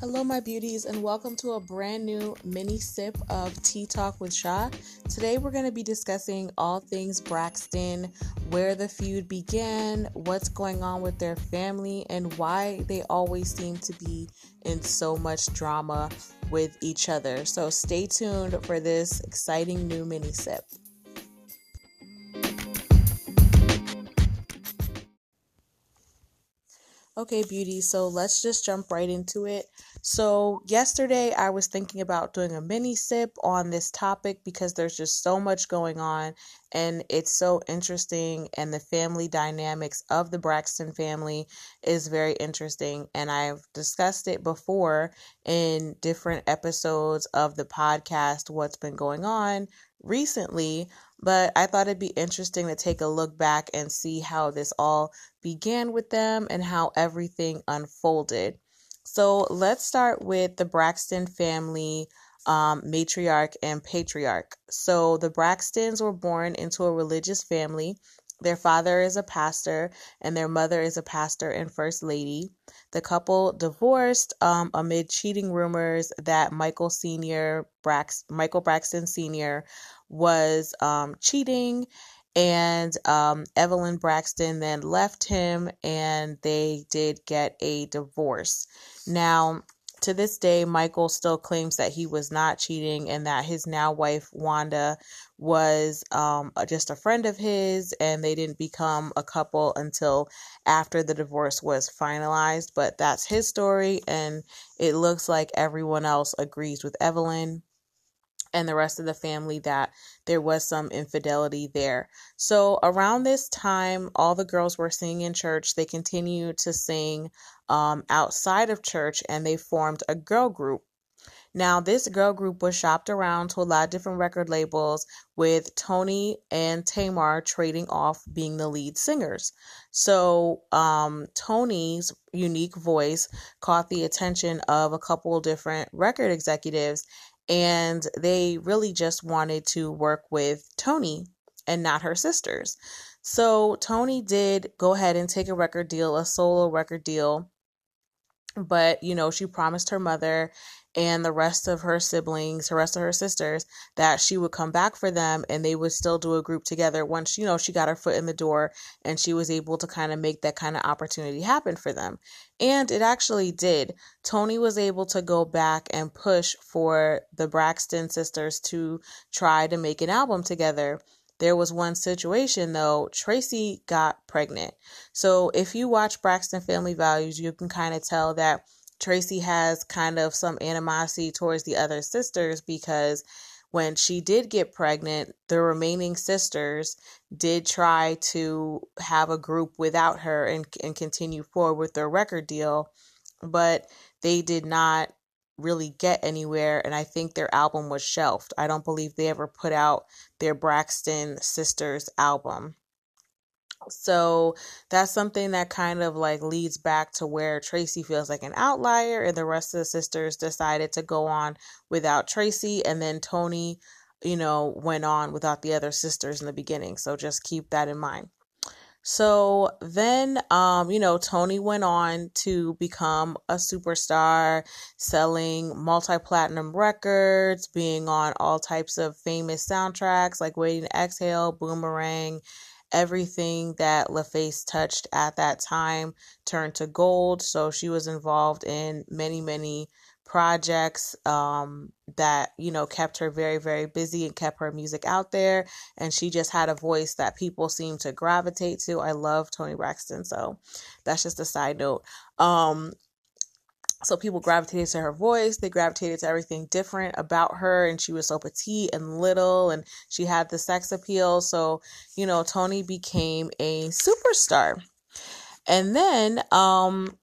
Hello, my beauties, and welcome to a brand new mini sip of Tea Talk with Shaw. Today, we're going to be discussing all things Braxton, where the feud began, what's going on with their family, and why they always seem to be in so much drama with each other. So, stay tuned for this exciting new mini sip. Okay, beauty, so let's just jump right into it. So, yesterday I was thinking about doing a mini sip on this topic because there's just so much going on and it's so interesting. And the family dynamics of the Braxton family is very interesting. And I've discussed it before in different episodes of the podcast, what's been going on recently. But I thought it'd be interesting to take a look back and see how this all began with them and how everything unfolded. So let's start with the Braxton family um, matriarch and patriarch. So the Braxtons were born into a religious family. Their father is a pastor and their mother is a pastor and first lady. The couple divorced um, amid cheating rumors that Michael Senior Brax Michael Braxton Senior was um, cheating and um, Evelyn Braxton then left him and they did get a divorce. Now, to this day, Michael still claims that he was not cheating and that his now wife, Wanda, was um, just a friend of his and they didn't become a couple until after the divorce was finalized. But that's his story, and it looks like everyone else agrees with Evelyn and the rest of the family that there was some infidelity there. So around this time, all the girls were singing in church. They continued to sing um, outside of church and they formed a girl group. Now, this girl group was shopped around to a lot of different record labels, with Toni and Tamar trading off being the lead singers. So, um, Toni's unique voice caught the attention of a couple different record executives, and they really just wanted to work with Toni and not her sisters. So Toni did go ahead and take a record deal, a solo record deal. But, you know, she promised her mother and the rest of her siblings, the rest of her sisters, that she would come back for them and they would still do a group together once, you know, she got her foot in the door and she was able to kind of make that kind of opportunity happen for them. And it actually did. Toni was able to go back and push for the Braxton sisters to try to make an album together. There was one situation though, Traci got pregnant. So if you watch Braxton Family Values, you can kind of tell that Traci has kind of some animosity towards the other sisters because when she did get pregnant, the remaining sisters did try to have a group without her and, and continue forward with their record deal, but they did not really get anywhere. And I think their album was shelved. I don't believe they ever put out their Braxton Sisters album. So that's something that kind of like leads back to where Traci feels like an outlier, and the rest of the sisters decided to go on without Traci, and then Toni, you know, went on without the other sisters in the beginning. So just keep that in mind. So then, um, you know, Tony went on to become a superstar, selling multi platinum records, being on all types of famous soundtracks like Waiting to Exhale, Boomerang, everything that LaFace touched at that time turned to gold. So she was involved in many, many projects um, that you know kept her very very busy and kept her music out there. And she just had a voice that people seem to gravitate to. I love Toni braxton so that's just a side note. Um so people gravitated to her voice. They gravitated to everything different about her and she was so petite and little and she had the sex appeal. So you know toni became a superstar. And then um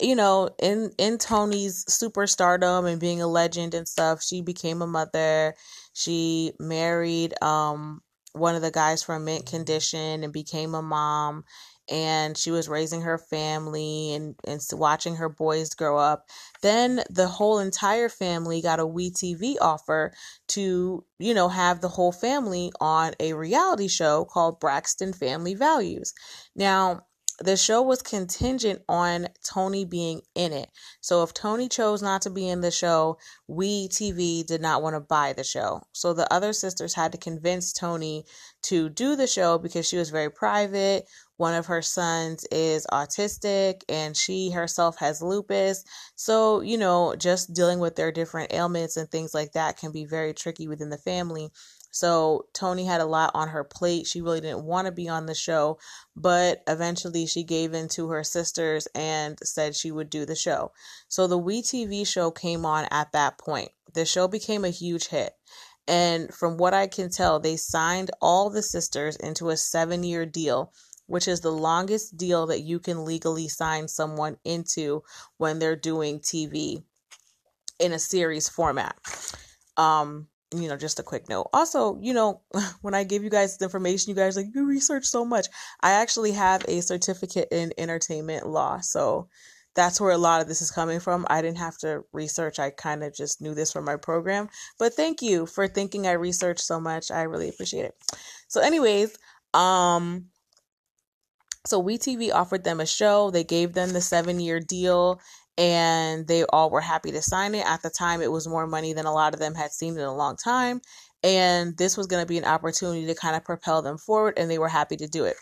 you know in in toni's superstardom and being a legend and stuff she became a mother. She married um one of the guys from mint condition and became a mom and she was raising her family and, and watching her boys grow up. Then the whole entire family got a WeTV offer to, you know, have the whole family on a reality show called Braxton Family Values. Now, the show was contingent on Toni being in it. So if Toni chose not to be in the show, we TV did not want to buy the show. So the other sisters had to convince Toni to do the show because she was very private. One of her sons is autistic and she herself has lupus. So, you know, just dealing with their different ailments and things like that can be very tricky within the family. So Toni had a lot on her plate. She really didn't want to be on the show, but eventually she gave in to her sisters and said she would do the show. So the We TV show came on at that point. The show became a huge hit. And from what I can tell, they signed all the sisters into a seven year deal, which is the longest deal that you can legally sign someone into when they're doing TV in a series format. Um, you know, just a quick note. Also, you know, when I give you guys the information, you guys like you research so much. I actually have a certificate in entertainment law, so that's where a lot of this is coming from. I didn't have to research. I kind of just knew this from my program. But thank you for thinking I researched so much. I really appreciate it. So, anyways, um, so WeTV offered them a show. They gave them the seven year deal and they all were happy to sign it. At the time, it was more money than a lot of them had seen in a long time. And this was going to be an opportunity to kind of propel them forward, and they were happy to do it.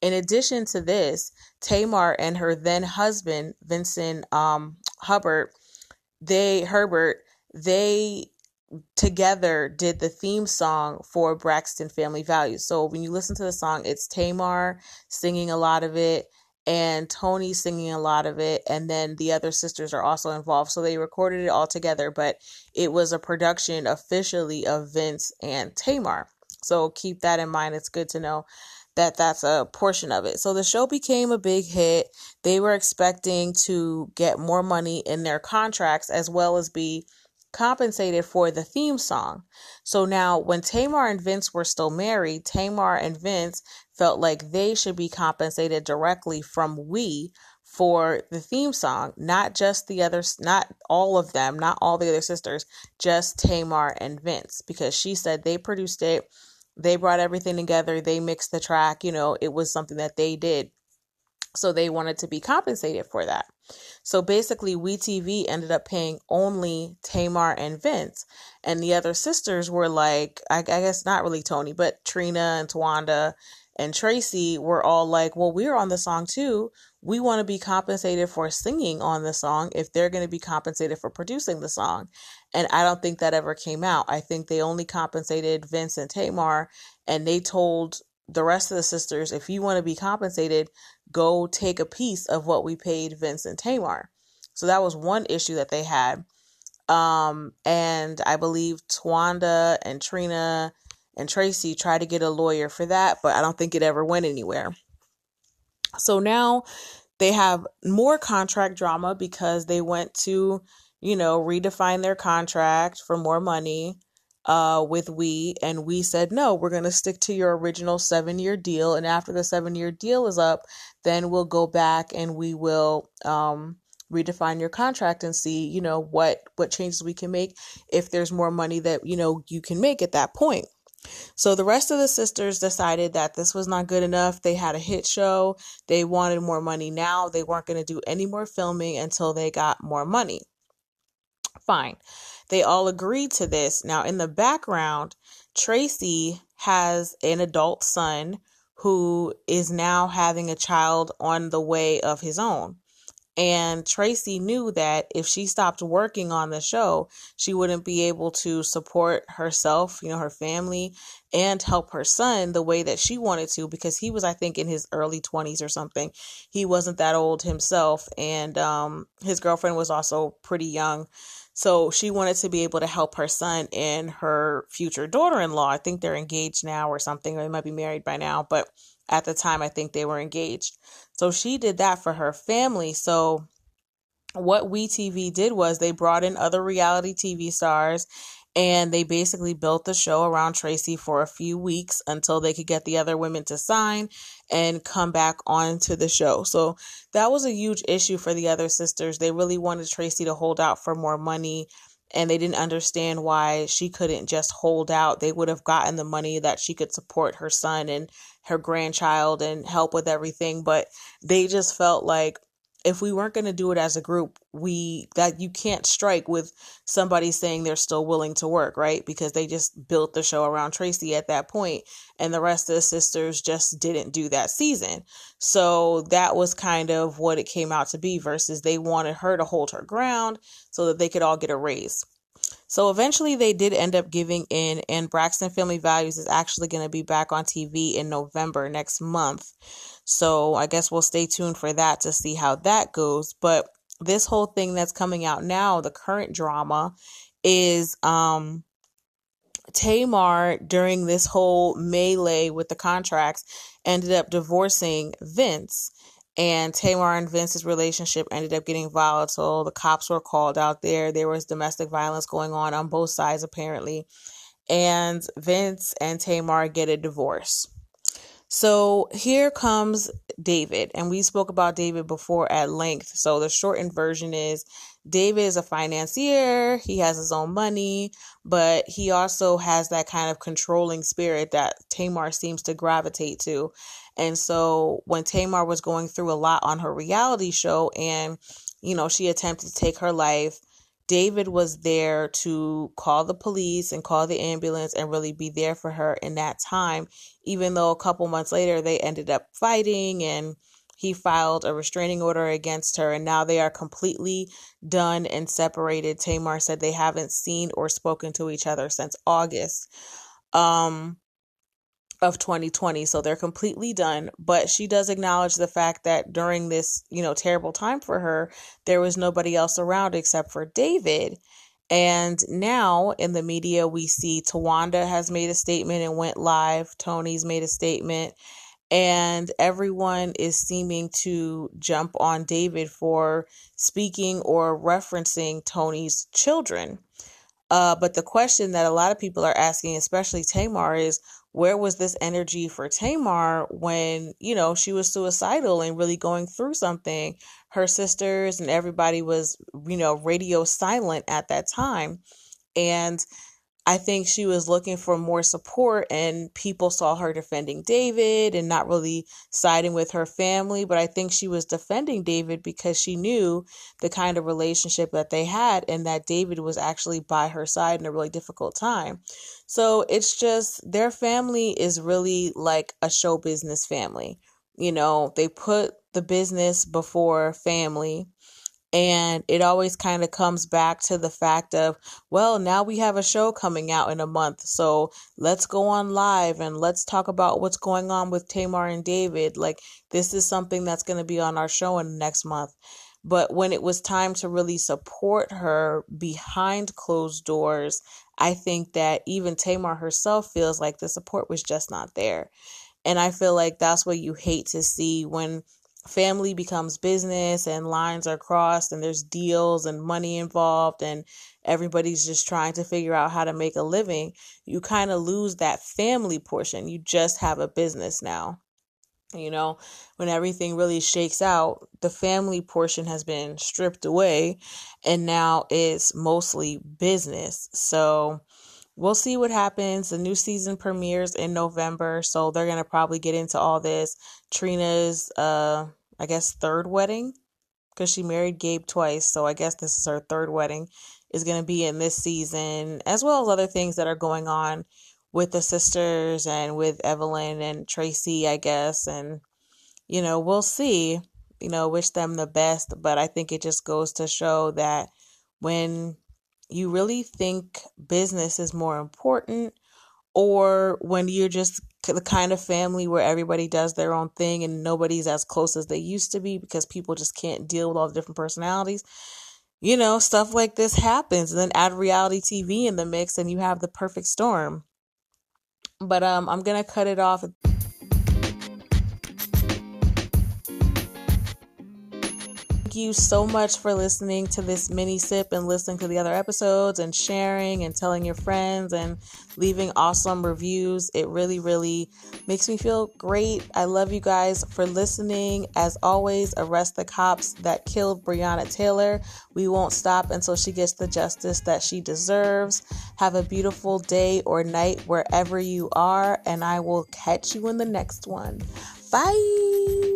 In addition to this, Tamar and her then husband, Vincent um, Hubbard, they Herbert, they together did the theme song for Braxton Family Values. So when you listen to the song, it's Tamar singing a lot of it and Toni singing a lot of it, and then the other sisters are also involved. So they recorded it all together, but it was a production officially of Vince and Tamar. So keep that in mind. It's good to know that that's a portion of it. So the show became a big hit. They were expecting to get more money in their contracts as well as be compensated for the theme song. So now, when Tamar and Vince were still married, Tamar and Vince felt like they should be compensated directly from we for the theme song, not just the others, not all of them, not all the other sisters, just Tamar and Vince, because she said they produced it, they brought everything together, they mixed the track, you know, it was something that they did. So they wanted to be compensated for that. So basically, WeTV ended up paying only Tamar and Vince. And the other sisters were like, I, I guess not really Toni, but Trina and Towanda and Traci were all like, well, we're on the song too. We want to be compensated for singing on the song if they're going to be compensated for producing the song. And I don't think that ever came out. I think they only compensated Vince and Tamar, and they told the rest of the sisters, if you want to be compensated, go take a piece of what we paid Vince and Tamar. So that was one issue that they had. Um, and I believe Towanda and Trina and Traci tried to get a lawyer for that, but I don't think it ever went anywhere. So now they have more contract drama because they went to, you know, redefine their contract for more money uh, with we, and we said, no, we're going to stick to your original seven year deal. And after the seven year deal is up, then we'll go back and we will um, redefine your contract and see, you know, what what changes we can make if there's more money that you know you can make at that point. So the rest of the sisters decided that this was not good enough. They had a hit show. They wanted more money now. They weren't going to do any more filming until they got more money. Fine. They all agreed to this. Now, in the background, Traci has an adult son who is now having a child on the way of his own. And Traci knew that if she stopped working on the show, she wouldn't be able to support herself, you know, her family, and help her son the way that she wanted to because he was, I think, in his early 20s or something. He wasn't that old himself. And um, his girlfriend was also pretty young. So she wanted to be able to help her son and her future daughter in law. I think they're engaged now or something, or they might be married by now, but at the time, I think they were engaged. So she did that for her family. So what WeTV did was they brought in other reality TV stars and they basically built the show around Traci for a few weeks until they could get the other women to sign and come back onto the show. So that was a huge issue for the other sisters. They really wanted Traci to hold out for more money and they didn't understand why she couldn't just hold out. They would have gotten the money that she could support her son and her grandchild and help with everything, but they just felt like if we weren't going to do it as a group, we that you can't strike with somebody saying they're still willing to work, right? Because they just built the show around Traci at that point, and the rest of the sisters just didn't do that season. So that was kind of what it came out to be. Versus they wanted her to hold her ground so that they could all get a raise. So eventually they did end up giving in, and Braxton Family Values is actually going to be back on TV in November next month. So I guess we'll stay tuned for that to see how that goes. But this whole thing that's coming out now, the current drama, is um Tamar during this whole melee with the contracts ended up divorcing Vince. And Tamar and Vince's relationship ended up getting volatile. The cops were called out there. There was domestic violence going on on both sides, apparently. And Vince and Tamar get a divorce. So here comes David, and we spoke about David before at length. So the shortened version is David is a financier, he has his own money, but he also has that kind of controlling spirit that Tamar seems to gravitate to. And so when Tamar was going through a lot on her reality show and you know, she attempted to take her life, David was there to call the police and call the ambulance and really be there for her in that time, even though a couple months later they ended up fighting and he filed a restraining order against her and now they are completely done and separated. Tamar said they haven't seen or spoken to each other since August. Um of 2020 so they're completely done. But she does acknowledge the fact that during this you know terrible time for her there was nobody else around except for David. And now in the media we see Towanda has made a statement and went live. Toni's made a statement. And everyone is seeming to jump on David for speaking or referencing Toni's children. Uh, but the question that a lot of people are asking, especially Tamar, is where was this energy for Tamar when, you know, she was suicidal and really going through something? Her sisters and everybody was, you know, radio silent at that time. And I think she was looking for more support, and people saw her defending David and not really siding with her family. But I think she was defending David because she knew the kind of relationship that they had and that David was actually by her side in a really difficult time. So it's just their family is really like a show business family. You know, they put the business before family and it always kind of comes back to the fact of, well, now we have a show coming out in a month. So let's go on live and let's talk about what's going on with Tamar and David. Like, this is something that's going to be on our show in next month. But when it was time to really support her behind closed doors, I think that even Tamar herself feels like the support was just not there. And I feel like that's what you hate to see when family becomes business and lines are crossed and there's deals and money involved and everybody's just trying to figure out how to make a living, you kind of lose that family portion. You just have a business now. You know, when everything really shakes out, the family portion has been stripped away and now it's mostly business. So, we'll see what happens. The new season premieres in November, so they're gonna probably get into all this. Trina's, uh, I guess third wedding, because she married Gabe twice, so I guess this is her third wedding, is gonna be in this season, as well as other things that are going on with the sisters and with Evelyn and Traci, I guess, and you know, we'll see. You know, wish them the best, but I think it just goes to show that when you really think business is more important or when you're just the kind of family where everybody does their own thing and nobody's as close as they used to be because people just can't deal with all the different personalities you know stuff like this happens. And then add reality tv in the mix and you have the perfect storm but um i'm gonna cut it off Thank you so much for listening to this mini sip and listening to the other episodes and sharing and telling your friends and leaving awesome reviews. It really, really makes me feel great. I love you guys for listening. As always, arrest the cops that killed Breonna Taylor. We won't stop until she gets the justice that she deserves. Have a beautiful day or night wherever you are, and I will catch you in the next one. Bye.